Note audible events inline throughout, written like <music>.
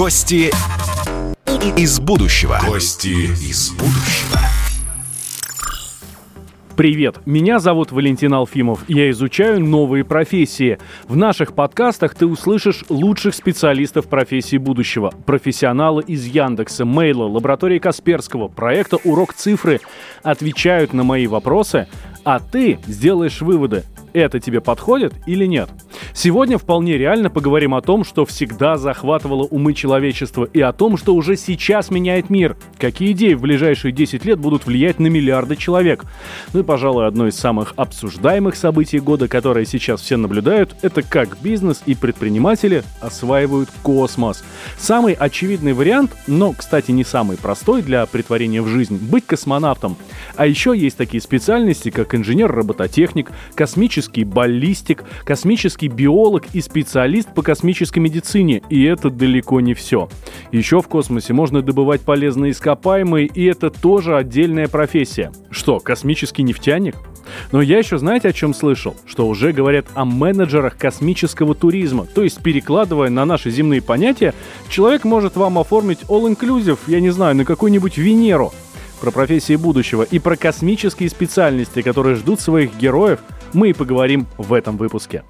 Гости из будущего. Гости из будущего. Привет, меня зовут Валентин Алфимов. Я изучаю новые профессии. В наших подкастах ты услышишь лучших специалистов профессии будущего. Профессионалы из Яндекса, Мейла, лаборатории Касперского, проекта «Урок цифры» отвечают на мои вопросы, а ты сделаешь выводы, это тебе подходит или нет. Сегодня вполне реально поговорим о том, что всегда захватывало умы человечества и о том, что уже сейчас меняет мир. Какие идеи в ближайшие 10 лет будут влиять на миллиарды человек. Ну и, пожалуй, одно из самых обсуждаемых событий года, которое сейчас все наблюдают, это как бизнес и предприниматели осваивают космос. Самый очевидный вариант, но, кстати, не самый простой для притворения в жизнь, быть космонавтом. А еще есть такие специальности, как инженер-робототехник, космический баллистик, космический биолог и специалист по космической медицине. И это далеко не все. Еще в космосе можно добывать полезные ископаемые, и это тоже отдельная профессия. Что, космический нефтяник? Но я еще знаете, о чем слышал? Что уже говорят о менеджерах космического туризма. То есть, перекладывая на наши земные понятия, человек может вам оформить all-inclusive, я не знаю, на какую-нибудь Венеру – про профессии будущего и про космические специальности, которые ждут своих героев, мы и поговорим в этом выпуске.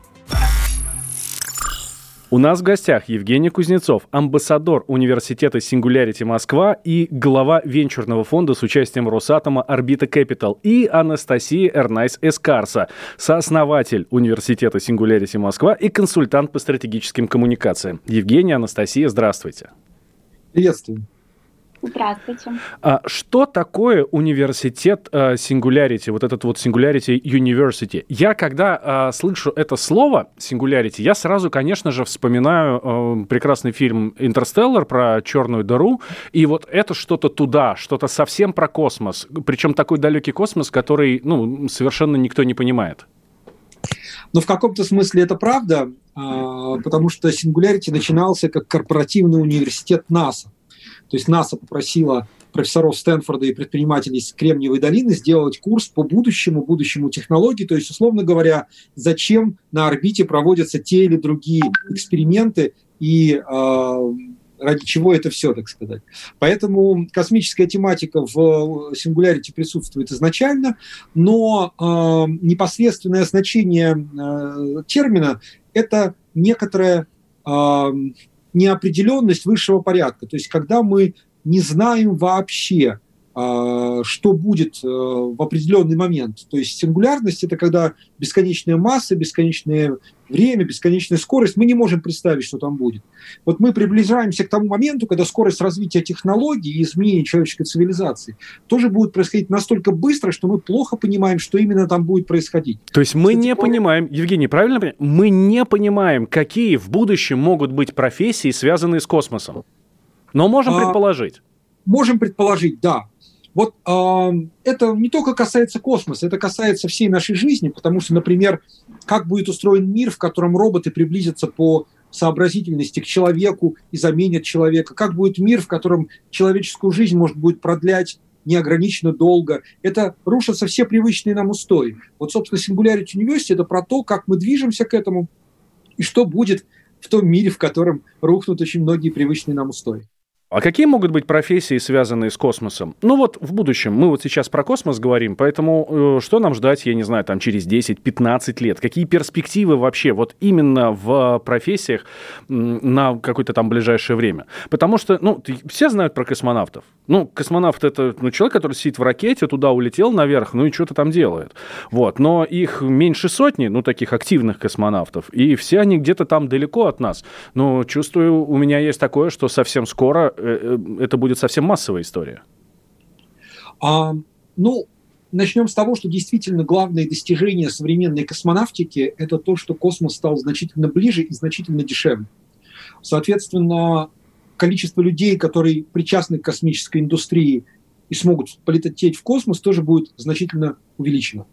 У нас в гостях Евгений Кузнецов, амбассадор университета Singularity Москва и глава венчурного фонда с участием Росатома Орбита Capital и Анастасия Эрнайс Эскарса, сооснователь университета Singularity Москва и консультант по стратегическим коммуникациям. Евгений, Анастасия, здравствуйте. Приветствую. Здравствуйте. А что такое университет uh, Singularity, вот этот вот Singularity University? Я когда uh, слышу это слово Singularity, я сразу, конечно же, вспоминаю uh, прекрасный фильм «Интерстеллар» про черную дыру, и вот это что-то туда, что-то совсем про космос, причем такой далекий космос, который, ну, совершенно никто не понимает. Но в каком-то смысле это правда, потому что Singularity начинался как корпоративный университет НАСА. То есть НАСА попросила профессоров Стэнфорда и предпринимателей из Кремниевой долины сделать курс по будущему, будущему технологии. То есть, условно говоря, зачем на орбите проводятся те или другие эксперименты и э, ради чего это все, так сказать. Поэтому космическая тематика в Singularity присутствует изначально, но э, непосредственное значение э, термина – это некоторое неопределенность высшего порядка. То есть когда мы не знаем вообще, что будет э, в определенный момент. То есть сингулярность – это когда бесконечная масса, бесконечное время, бесконечная скорость. Мы не можем представить, что там будет. Вот мы приближаемся к тому моменту, когда скорость развития технологий и изменения человеческой цивилизации тоже будет происходить настолько быстро, что мы плохо понимаем, что именно там будет происходить. То есть мы Кстати, не понимаем, Евгений, правильно понимаю? Мы не понимаем, какие в будущем могут быть профессии, связанные с космосом. Но можем а, предположить. Можем предположить, да. Вот э, это не только касается космоса, это касается всей нашей жизни, потому что, например, как будет устроен мир, в котором роботы приблизятся по сообразительности к человеку и заменят человека, как будет мир, в котором человеческую жизнь может будет продлять неограниченно долго. Это рушатся все привычные нам устои. Вот, собственно, Singularity University – это про то, как мы движемся к этому и что будет в том мире, в котором рухнут очень многие привычные нам устои. А какие могут быть профессии, связанные с космосом? Ну вот в будущем, мы вот сейчас про космос говорим, поэтому э, что нам ждать, я не знаю, там через 10-15 лет? Какие перспективы вообще вот именно в профессиях на какое-то там ближайшее время? Потому что, ну, все знают про космонавтов. Ну, космонавт это ну, человек, который сидит в ракете, туда улетел наверх, ну и что-то там делает. Вот, но их меньше сотни, ну, таких активных космонавтов, и все они где-то там далеко от нас. Но чувствую, у меня есть такое, что совсем скоро Э, э, это будет совсем массовая история? А, ну, начнем с того, что действительно главное достижение современной космонавтики – это то, что космос стал значительно ближе и значительно дешевле. Соответственно, количество людей, которые причастны к космической индустрии и смогут полететь в космос, тоже будет значительно увеличено.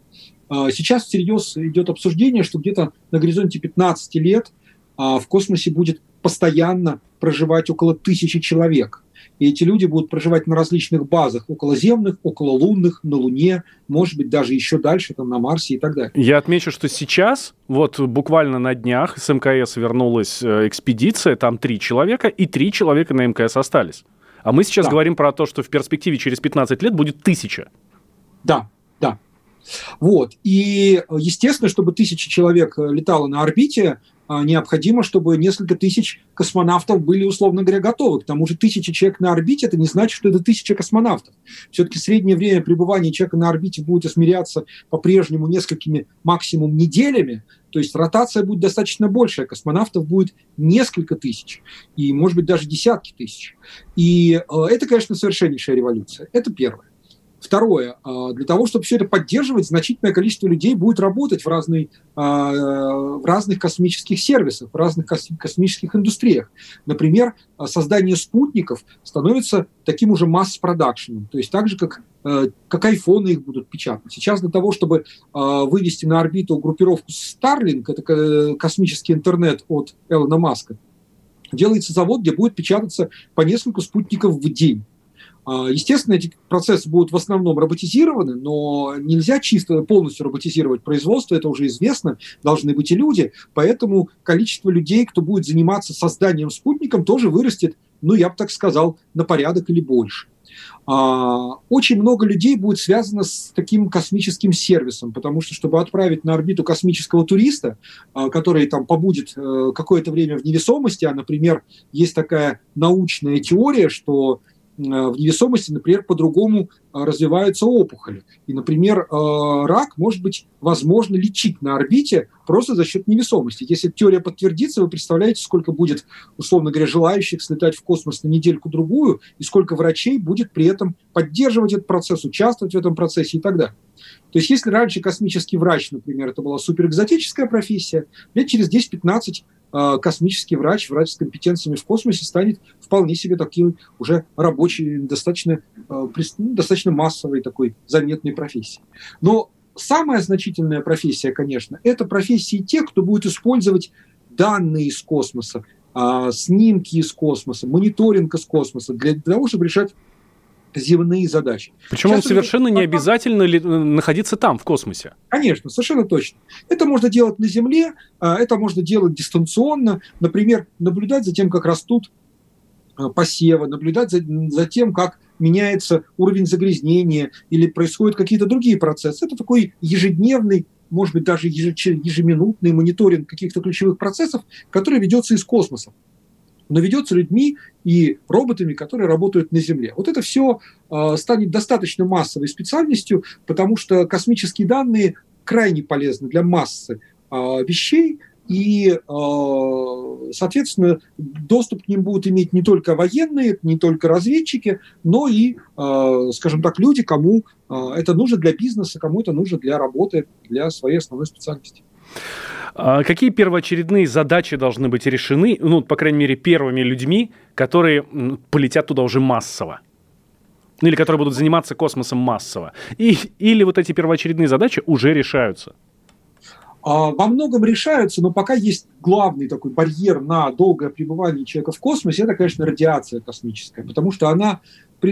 А, сейчас всерьез идет обсуждение, что где-то на горизонте 15 лет в космосе будет постоянно проживать около тысячи человек. и эти люди будут проживать на различных базах, околоземных, окололунных, на Луне, может быть, даже еще дальше, там, на Марсе и так далее. Я отмечу, что сейчас, вот буквально на днях с мкс вернулась э, экспедиция, там три человека, и три человека на мкс остались. А мы сейчас да. говорим про то, что в перспективе через 15 лет будет тысяча. Да, да. Вот. И, естественно, чтобы тысяча человек э, летало на орбите, а, необходимо, чтобы несколько тысяч космонавтов были, условно говоря, готовы. К тому же тысяча человек на орбите, это не значит, что это тысяча космонавтов. Все-таки среднее время пребывания человека на орбите будет измеряться по-прежнему несколькими максимум неделями, то есть ротация будет достаточно большая, космонавтов будет несколько тысяч, и, может быть, даже десятки тысяч. И э, это, конечно, совершеннейшая революция. Это первое. Второе, а, для того, чтобы все это поддерживать, значительное количество людей будет работать в, разной, а, в разных космических сервисах, в разных космических индустриях. Например, создание спутников становится таким уже масс-продакшеном, то есть так же, как, э, как айфоны их будут печатать. Сейчас для того, чтобы а, вывести на орбиту группировку Starlink, это космический интернет от Элона Маска, делается завод, где будет печататься по несколько спутников в день. А, естественно, эти процессы будут в основном роботизированы, но нельзя чисто полностью роботизировать производство, это уже известно, должны быть и люди, поэтому количество людей, кто будет заниматься созданием спутником, тоже вырастет, ну, я бы так сказал, на порядок или больше. А, очень много людей будет связано с таким космическим сервисом, потому что, чтобы отправить на орбиту космического туриста, а, который там побудет э, какое-то время в невесомости, а, например, есть такая научная теория, что в невесомости, например, по-другому э, развиваются опухоли. И, например, э, рак может быть возможно лечить на орбите просто за счет невесомости. Если теория подтвердится, вы представляете, сколько будет, условно говоря, желающих слетать в космос на недельку-другую, и сколько врачей будет при этом поддерживать этот процесс, участвовать в этом процессе и так далее. То есть если раньше космический врач, например, это была суперэкзотическая профессия, лет через 10-15 а, космический врач, врач с компетенциями в космосе станет вполне себе таким уже рабочей, достаточно, ну, достаточно массовой такой заметной профессией. Но самая значительная профессия, конечно, это профессии тех, кто будет использовать данные из космоса, а, снимки из космоса, мониторинг из космоса для того, чтобы решать земные задачи. Причем Сейчас он совершенно не обязательно ли, э, находиться там, в космосе. Конечно, совершенно точно. Это можно делать на Земле, а, это можно делать дистанционно. Например, наблюдать за тем, как растут а, посевы, наблюдать за, за тем, как меняется уровень загрязнения или происходят какие-то другие процессы. Это такой ежедневный может быть, даже ежеминутный мониторинг каких-то ключевых процессов, который ведется из космоса но ведется людьми и роботами, которые работают на Земле. Вот это все э, станет достаточно массовой специальностью, потому что космические данные крайне полезны для массы э, вещей, и, э, соответственно, доступ к ним будут иметь не только военные, не только разведчики, но и, э, скажем так, люди, кому э, это нужно для бизнеса, кому это нужно для работы, для своей основной специальности. А какие первоочередные задачи должны быть решены, ну, по крайней мере, первыми людьми, которые полетят туда уже массово? Или которые будут заниматься космосом массово? И, или вот эти первоочередные задачи уже решаются? А, во многом решаются, но пока есть главный такой барьер на долгое пребывание человека в космосе, это, конечно, радиация космическая, потому что она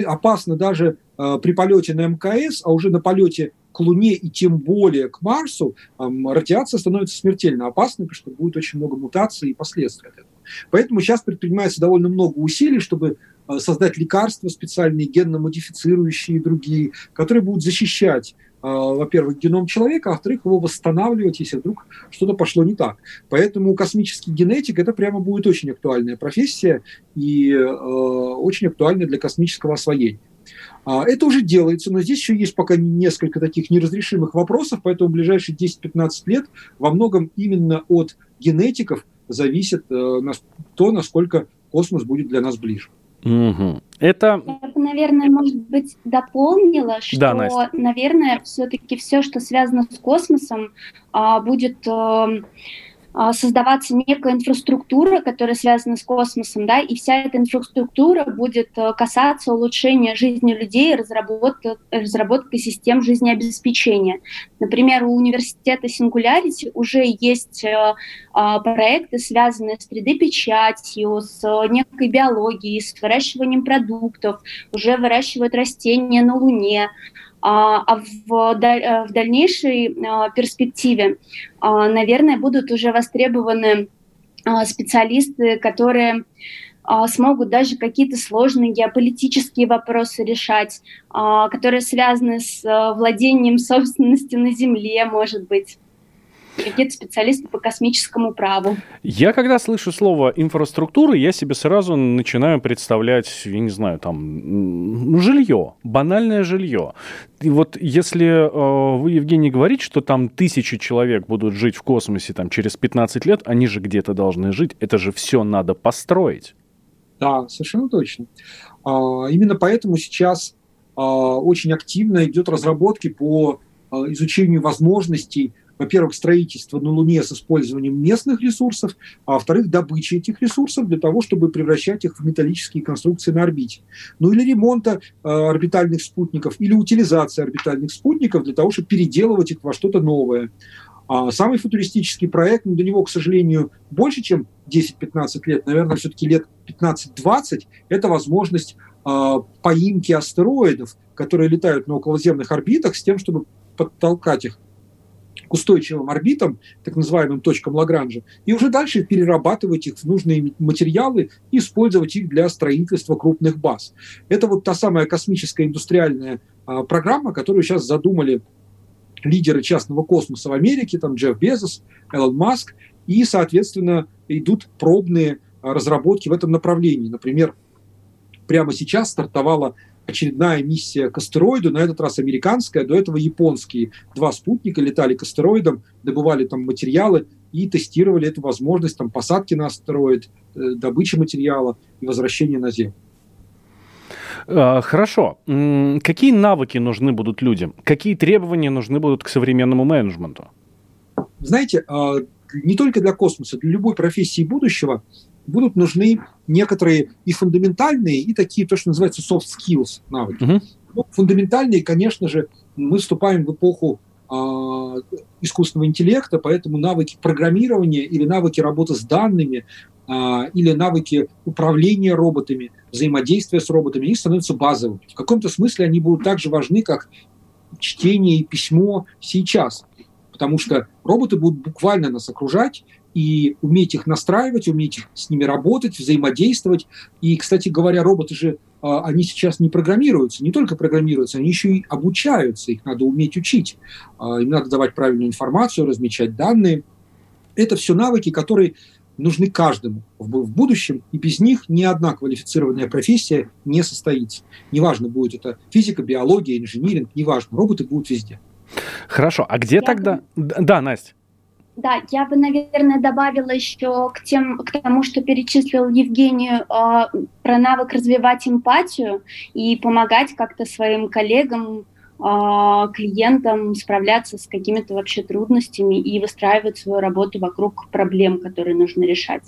опасна даже э, при полете на МКС, а уже на полете к Луне и тем более к Марсу радиация становится смертельно опасной, потому что будет очень много мутаций и последствий от этого. Поэтому сейчас предпринимается довольно много усилий, чтобы э, создать лекарства специальные, генно-модифицирующие и другие, которые будут защищать во-первых, геном человека, а во-вторых, его восстанавливать, если вдруг что-то пошло не так. Поэтому космический генетик это прямо будет очень актуальная профессия и э, очень актуальная для космического освоения. А, это уже делается, но здесь еще есть пока несколько таких неразрешимых вопросов, поэтому в ближайшие 10-15 лет во многом именно от генетиков зависит э, то, насколько космос будет для нас ближе. Угу. Это... Я бы, наверное, может быть, дополнила, что, да, Настя. наверное, все-таки все, что связано с космосом, а, будет эм, создаваться некая инфраструктура, которая связана с космосом, да, и вся эта инфраструктура будет э, касаться улучшения жизни людей, разработки, разработки систем жизнеобеспечения. Например, у университета Singularity уже есть э, а, проекты, связанные с 3D-печатью, с некой биологией, с выращиванием продуктов, уже выращивают растения на Луне, а, а в, в дальнейшей а, перспективе, а, наверное, будут уже востребованы специалисты, которые смогут даже какие-то сложные геополитические вопросы решать, которые связаны с владением <laughs> собственностью на Земле, может быть какие-то специалисты по космическому праву. Я когда слышу слово инфраструктура, я себе сразу начинаю представлять, я не знаю, там, ну, жилье, банальное жилье. И вот если э, вы, Евгений, говорите, что там тысячи человек будут жить в космосе там, через 15 лет, они же где-то должны жить, это же все надо построить. Да, совершенно точно. А, именно поэтому сейчас а, очень активно идет разработки по а, изучению возможностей во-первых, строительство на Луне с использованием местных ресурсов, а во-вторых, добыча этих ресурсов для того, чтобы превращать их в металлические конструкции на орбите. Ну или ремонта э, орбитальных спутников, или утилизация орбитальных спутников для того, чтобы переделывать их во что-то новое. А самый футуристический проект, но до него, к сожалению, больше, чем 10-15 лет, наверное, все-таки лет 15-20, это возможность э, поимки астероидов, которые летают на околоземных орбитах, с тем, чтобы подтолкать их к устойчивым орбитам, так называемым точкам Лагранжа, и уже дальше перерабатывать их в нужные материалы и использовать их для строительства крупных баз. Это вот та самая космическая индустриальная а, программа, которую сейчас задумали лидеры частного космоса в Америке, там Джефф Безос, Элон Маск, и, соответственно, идут пробные а, разработки в этом направлении. Например, прямо сейчас стартовала очередная миссия к астероиду, на этот раз американская, до этого японские. Два спутника летали к астероидам, добывали там материалы и тестировали эту возможность там, посадки на астероид, э, добычи материала и возвращения на Землю. А, хорошо. Какие навыки нужны будут людям? Какие требования нужны будут к современному менеджменту? Знаете, а, не только для космоса, для любой профессии будущего будут нужны некоторые и фундаментальные, и такие, то, что называется soft skills навыки. Uh-huh. Ну, фундаментальные, конечно же, мы вступаем в эпоху э, искусственного интеллекта, поэтому навыки программирования или навыки работы с данными, э, или навыки управления роботами, взаимодействия с роботами, они становятся базовыми. В каком-то смысле они будут так же важны, как чтение и письмо сейчас потому что роботы будут буквально нас окружать, и уметь их настраивать, уметь с ними работать, взаимодействовать. И, кстати говоря, роботы же, а, они сейчас не программируются, не только программируются, они еще и обучаются, их надо уметь учить. А, им надо давать правильную информацию, размечать данные. Это все навыки, которые нужны каждому в будущем, и без них ни одна квалифицированная профессия не состоится. Неважно, будет это физика, биология, инжиниринг, неважно, роботы будут везде. Хорошо, а где Я тогда... Да, Настя. Да, я бы, наверное, добавила еще к, тем, к тому, что перечислил Евгений э, про навык развивать эмпатию и помогать как-то своим коллегам, э, клиентам справляться с какими-то вообще трудностями и выстраивать свою работу вокруг проблем, которые нужно решать.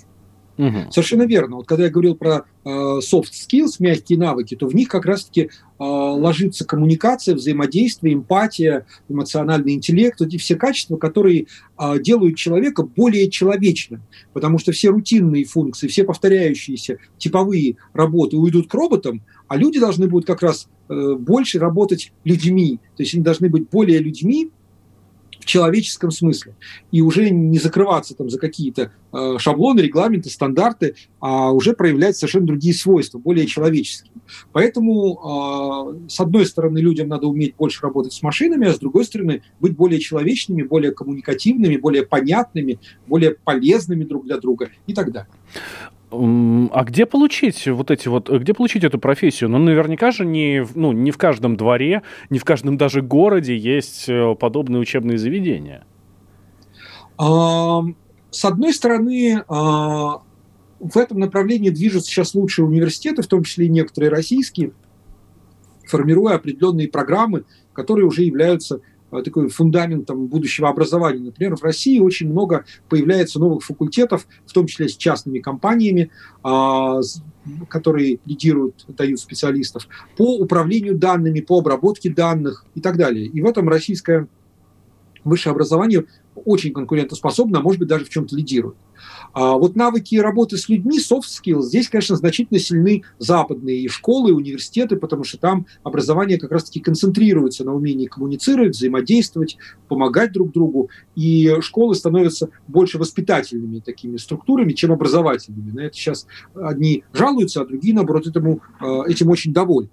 Угу. Совершенно верно. Вот когда я говорил про э, soft skills, мягкие навыки, то в них как раз-таки э, ложится коммуникация, взаимодействие, эмпатия, эмоциональный интеллект, эти все качества, которые э, делают человека более человечным. Потому что все рутинные функции, все повторяющиеся типовые работы уйдут к роботам, а люди должны будут как раз э, больше работать людьми. То есть они должны быть более людьми, человеческом смысле. И уже не закрываться там за какие-то э, шаблоны, регламенты, стандарты, а уже проявлять совершенно другие свойства, более человеческие. Поэтому, э, с одной стороны, людям надо уметь больше работать с машинами, а с другой стороны, быть более человечными, более коммуникативными, более понятными, более полезными друг для друга и так далее. А где получить вот эти вот, где получить эту профессию? Ну, наверняка же не, ну, не в каждом дворе, не в каждом даже городе есть э, подобные учебные заведения. С одной стороны, а, в этом направлении движутся сейчас лучшие университеты, в том числе и некоторые российские, формируя определенные программы, которые уже являются такой фундаментом будущего образования. Например, в России очень много появляется новых факультетов, в том числе с частными компаниями, а, которые лидируют, дают специалистов, по управлению данными, по обработке данных и так далее. И в этом российское высшее образование очень конкурентоспособно, а может быть даже в чем-то лидирует. А вот навыки работы с людьми, soft skills, здесь, конечно, значительно сильны западные и школы, и университеты, потому что там образование как раз-таки концентрируется на умении коммуницировать, взаимодействовать, помогать друг другу, и школы становятся больше воспитательными такими структурами, чем образовательными. На это сейчас одни жалуются, а другие, наоборот, этому, э, этим очень довольны.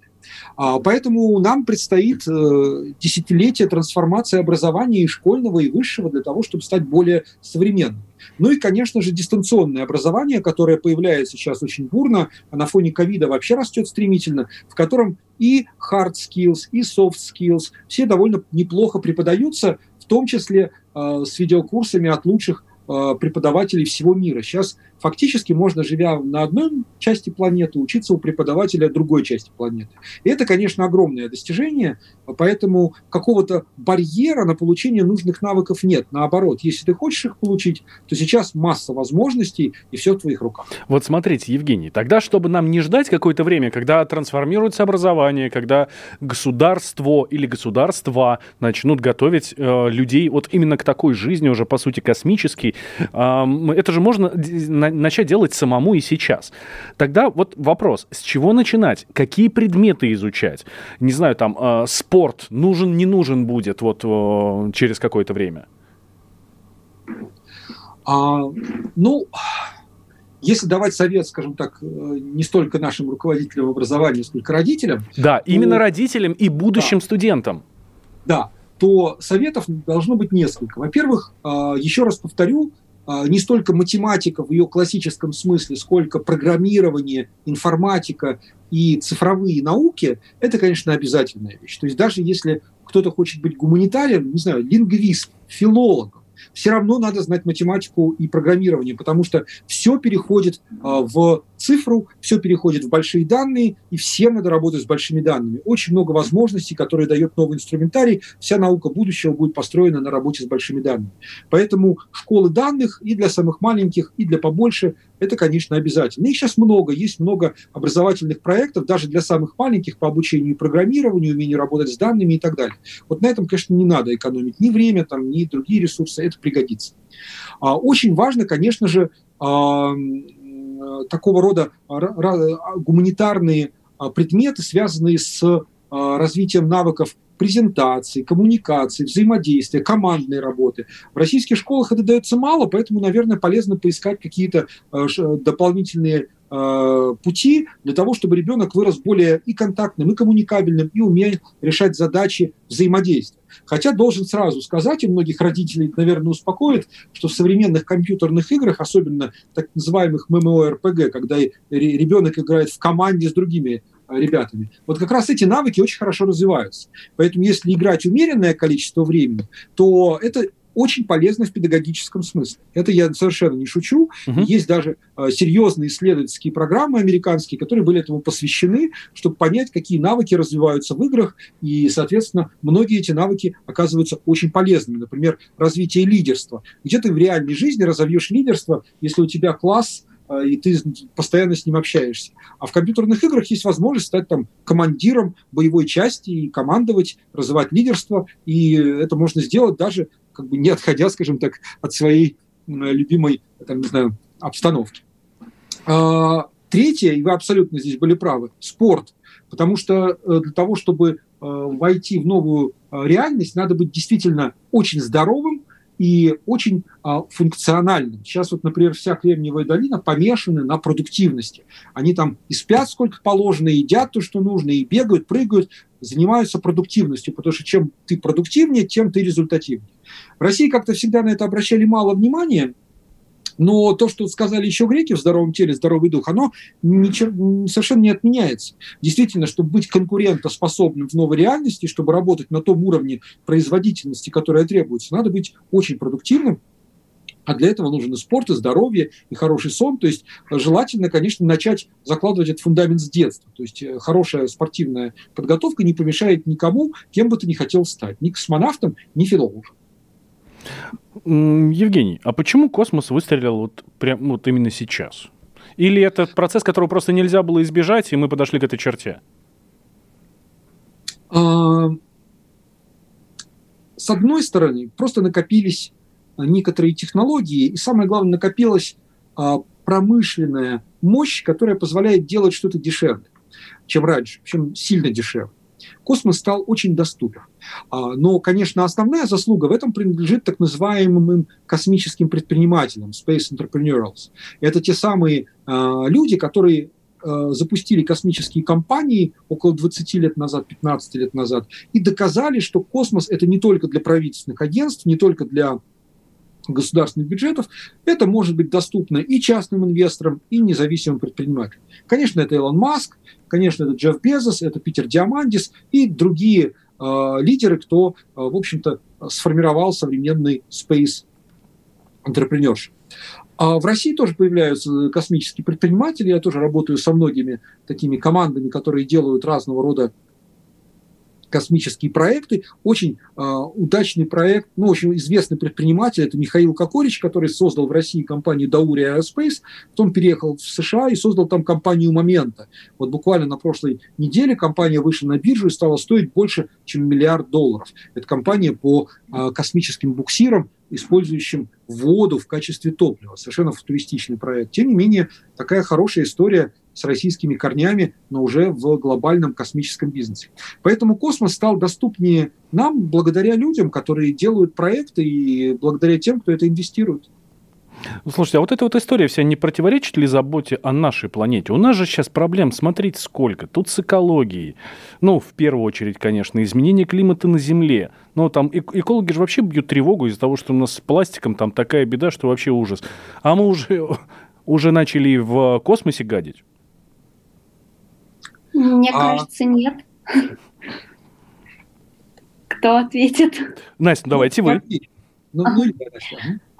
А, поэтому нам предстоит э, десятилетие трансформации образования и школьного, и высшего для того, чтобы стать более современным. Ну и, конечно же, дистанционное образование, которое появляется сейчас очень бурно, а на фоне ковида вообще растет стремительно, в котором и hard skills, и soft skills все довольно неплохо преподаются, в том числе э, с видеокурсами от лучших преподавателей всего мира. Сейчас фактически можно, живя на одной части планеты, учиться у преподавателя другой части планеты. И это, конечно, огромное достижение, поэтому какого-то барьера на получение нужных навыков нет. Наоборот, если ты хочешь их получить, то сейчас масса возможностей, и все в твоих руках. Вот смотрите, Евгений, тогда, чтобы нам не ждать какое-то время, когда трансформируется образование, когда государство или государства начнут готовить э, людей вот именно к такой жизни, уже по сути космической, это же можно начать делать самому и сейчас. Тогда вот вопрос, с чего начинать? Какие предметы изучать? Не знаю, там, э, спорт нужен, не нужен будет вот через какое-то время? А, ну, если давать совет, скажем так, э, не столько нашим руководителям образования, сколько родителям. Да, то, именно родителям и будущим да, студентам. Да, то советов должно быть несколько. Во-первых, а, еще раз повторю, а, не столько математика в ее классическом смысле, сколько программирование, информатика и цифровые науки, это, конечно, обязательная вещь. То есть даже если кто-то хочет быть гуманитарием, не знаю, лингвист, филологом, все равно надо знать математику и программирование, потому что все переходит а, в цифру, все переходит в большие данные, и всем надо работать с большими данными. Очень много возможностей, которые дает новый инструментарий. Вся наука будущего будет построена на работе с большими данными. Поэтому школы данных и для самых маленьких, и для побольше – это, конечно, обязательно. Их сейчас много, есть много образовательных проектов, даже для самых маленьких по обучению и программированию, умению работать с данными и так далее. Вот на этом, конечно, не надо экономить ни время, там, ни другие ресурсы, это пригодится. А, очень важно, конечно же, такого рода гуманитарные а, предметы, связанные с а, развитием навыков презентации, коммуникации, взаимодействия, командной работы. В российских школах это дается мало, поэтому, наверное, полезно поискать какие-то а, дополнительные пути для того, чтобы ребенок вырос более и контактным, и коммуникабельным, и умел решать задачи взаимодействия. Хотя должен сразу сказать, и многих родителей, наверное, успокоит, что в современных компьютерных играх, особенно так называемых ММО-РПГ, когда ребенок играет в команде с другими э, ребятами. Вот как раз эти навыки очень хорошо развиваются. Поэтому если играть умеренное количество времени, то это очень полезно в педагогическом смысле. Это я совершенно не шучу. Угу. Есть даже э, серьезные исследовательские программы американские, которые были этому посвящены, чтобы понять, какие навыки развиваются в играх, и, соответственно, многие эти навыки оказываются очень полезными. Например, развитие лидерства. Где ты в реальной жизни разовьешь лидерство, если у тебя класс э, и ты постоянно с ним общаешься. А в компьютерных играх есть возможность стать там командиром боевой части и командовать, развивать лидерство, и это можно сделать даже как бы не отходя, скажем так, от своей любимой, там, не знаю, обстановки. А, третье, и вы абсолютно здесь были правы, спорт. Потому что э, для того, чтобы э, войти в новую э, реальность, надо быть действительно очень здоровым, и очень а, функциональным. Сейчас вот, например, вся Кремниевая долина помешаны на продуктивности. Они там и спят сколько положено, и едят то, что нужно, и бегают, прыгают, занимаются продуктивностью, потому что чем ты продуктивнее, тем ты результативнее. В России как-то всегда на это обращали мало внимания, но то, что сказали еще греки в здоровом теле, здоровый дух, оно ничего, совершенно не отменяется. Действительно, чтобы быть конкурентоспособным в новой реальности, чтобы работать на том уровне производительности, которая требуется, надо быть очень продуктивным, А для этого нужен и спорт, и здоровье, и хороший сон. То есть желательно, конечно, начать закладывать этот фундамент с детства. То есть хорошая спортивная подготовка не помешает никому, кем бы ты ни хотел стать. Ни космонавтом, ни филологом. Евгений, а почему космос выстрелил вот, прям, вот именно сейчас? Или это процесс, которого просто нельзя было избежать, и мы подошли к этой черте? А, с одной стороны, просто накопились некоторые технологии, и самое главное, накопилась а, промышленная мощь, которая позволяет делать что-то дешевле, чем раньше, причем сильно дешевле. Космос стал очень доступен. А, но, конечно, основная заслуга в этом принадлежит так называемым космическим предпринимателям, space entrepreneurs. Это те самые а, люди, которые а, запустили космические компании около 20 лет назад, 15 лет назад, и доказали, что космос это не только для правительственных агентств, не только для государственных бюджетов, это может быть доступно и частным инвесторам, и независимым предпринимателям. Конечно, это Илон Маск, конечно, это Джефф Безос, это Питер Диамандис и другие э, лидеры, кто, э, в общем-то, сформировал современный space entrepreneurship. А в России тоже появляются космические предприниматели. Я тоже работаю со многими такими командами, которые делают разного рода космические проекты. Очень э, удачный проект, ну, очень известный предприниматель, это Михаил Кокорич, который создал в России компанию Dauri Aerospace, потом переехал в США и создал там компанию Момента. Вот буквально на прошлой неделе компания вышла на биржу и стала стоить больше, чем миллиард долларов. Это компания по э, космическим буксирам, использующим воду в качестве топлива. Совершенно футуристичный проект. Тем не менее, такая хорошая история с российскими корнями, но уже в глобальном космическом бизнесе. Поэтому космос стал доступнее нам благодаря людям, которые делают проекты и благодаря тем, кто это инвестирует. Ну, слушайте, а вот эта вот история вся не противоречит ли заботе о нашей планете? У нас же сейчас проблем, смотрите, сколько. Тут с экологией. Ну, в первую очередь, конечно, изменение климата на Земле. Но там экологи же вообще бьют тревогу из-за того, что у нас с пластиком там такая беда, что вообще ужас. А мы уже, <laughs> уже начали в космосе гадить. Мне а... кажется, нет. <laughs> Кто ответит? Настя, давайте вы. Ну, ну,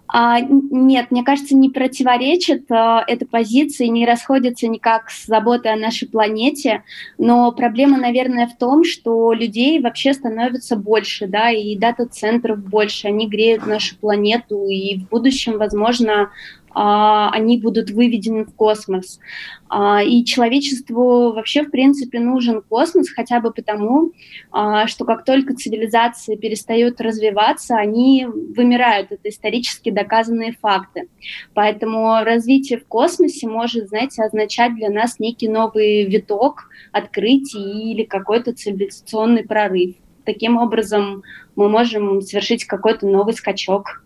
а, нет, мне кажется, не противоречит а, эта позиция, не расходится никак с заботой о нашей планете, но проблема, наверное, в том, что людей вообще становится больше, да, и дата-центров больше, они греют нашу планету, и в будущем, возможно, они будут выведены в космос. А, и человечеству вообще, в принципе, нужен космос хотя бы потому, а, что как только цивилизации перестают развиваться, они вымирают. Это исторически доказанные факты. Поэтому развитие в космосе может, знаете, означать для нас некий новый виток открытий или какой-то цивилизационный прорыв. Таким образом, мы можем совершить какой-то новый скачок.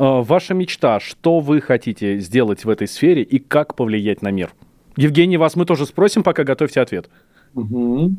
Э, ваша мечта, что вы хотите сделать в этой сфере и как повлиять на мир? Евгений, вас мы тоже спросим, пока готовьте ответ. Угу.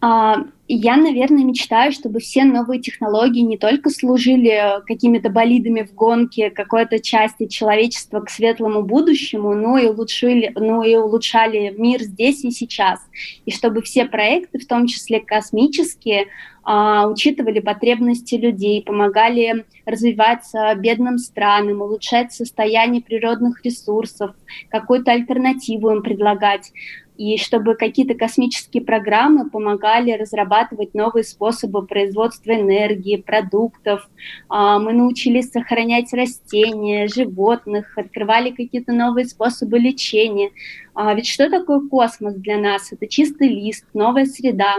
А, я, наверное, мечтаю, чтобы все новые технологии не только служили какими-то болидами в гонке какой-то части человечества к светлому будущему, но и, улучшили, но и улучшали мир здесь и сейчас. И чтобы все проекты, в том числе космические, а, учитывали потребности людей, помогали развиваться бедным странам, улучшать состояние природных ресурсов, какую-то альтернативу им предлагать и чтобы какие-то космические программы помогали разрабатывать новые способы производства энергии, продуктов. А, мы научились сохранять растения, животных, открывали какие-то новые способы лечения. А ведь что такое космос для нас? Это чистый лист, новая среда.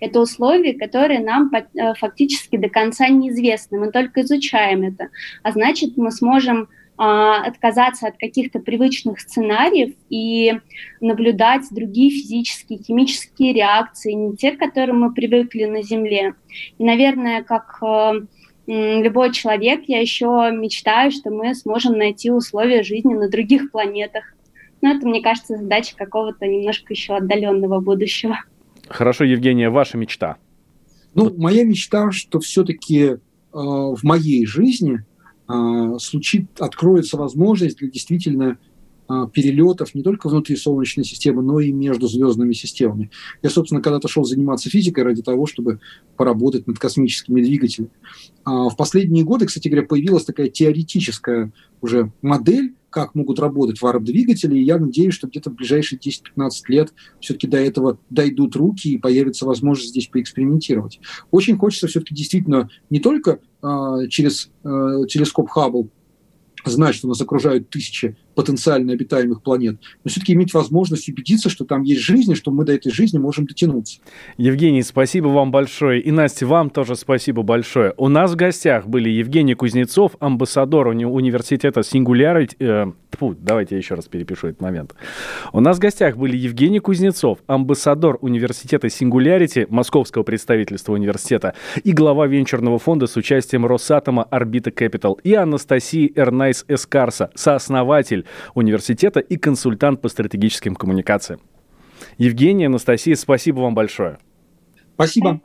Это условия, которые нам э, фактически до конца неизвестны. Мы только изучаем это. А значит, мы сможем отказаться от каких-то привычных сценариев и наблюдать другие физические, химические реакции, не те, к которым мы привыкли на Земле. И, наверное, как э, любой человек, я еще мечтаю, что мы сможем найти условия жизни на других планетах. Но это, мне кажется, задача какого-то немножко еще отдаленного будущего. Хорошо, Евгения, ваша мечта? Ну, моя мечта, что все-таки э, в моей жизни случит, откроется возможность для действительно а, перелетов не только внутри Солнечной системы, но и между звездными системами. Я, собственно, когда-то шел заниматься физикой ради того, чтобы поработать над космическими двигателями. А, в последние годы, кстати говоря, появилась такая теоретическая уже модель, как могут работать варп-двигатели, и я надеюсь, что где-то в ближайшие 10-15 лет все-таки до этого дойдут руки и появится возможность здесь поэкспериментировать. Очень хочется все-таки действительно не только э, через э, телескоп Хаббл знать, что нас окружают тысячи потенциально обитаемых планет, но все-таки иметь возможность убедиться, что там есть жизнь, и что мы до этой жизни можем дотянуться. Евгений, спасибо вам большое. И, Настя, вам тоже спасибо большое. У нас в гостях были Евгений Кузнецов, амбассадор уни- университета Singularity... Э, тьфу, давайте я еще раз перепишу этот момент. У нас в гостях были Евгений Кузнецов, амбассадор университета Singularity, московского представительства университета, и глава венчурного фонда с участием Росатома Орбита Capital, и Анастасия Эрнайс Эскарса, сооснователь университета и консультант по стратегическим коммуникациям. Евгения, Анастасия, спасибо вам большое. Спасибо.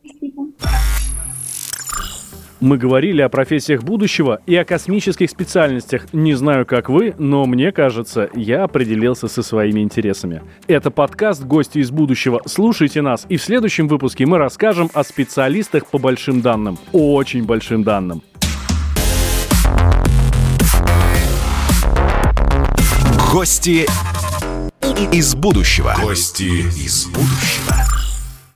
Мы говорили о профессиях будущего и о космических специальностях. Не знаю, как вы, но мне кажется, я определился со своими интересами. Это подкаст «Гости из будущего». Слушайте нас, и в следующем выпуске мы расскажем о специалистах по большим данным. Очень большим данным. Гости из будущего. Гости из будущего.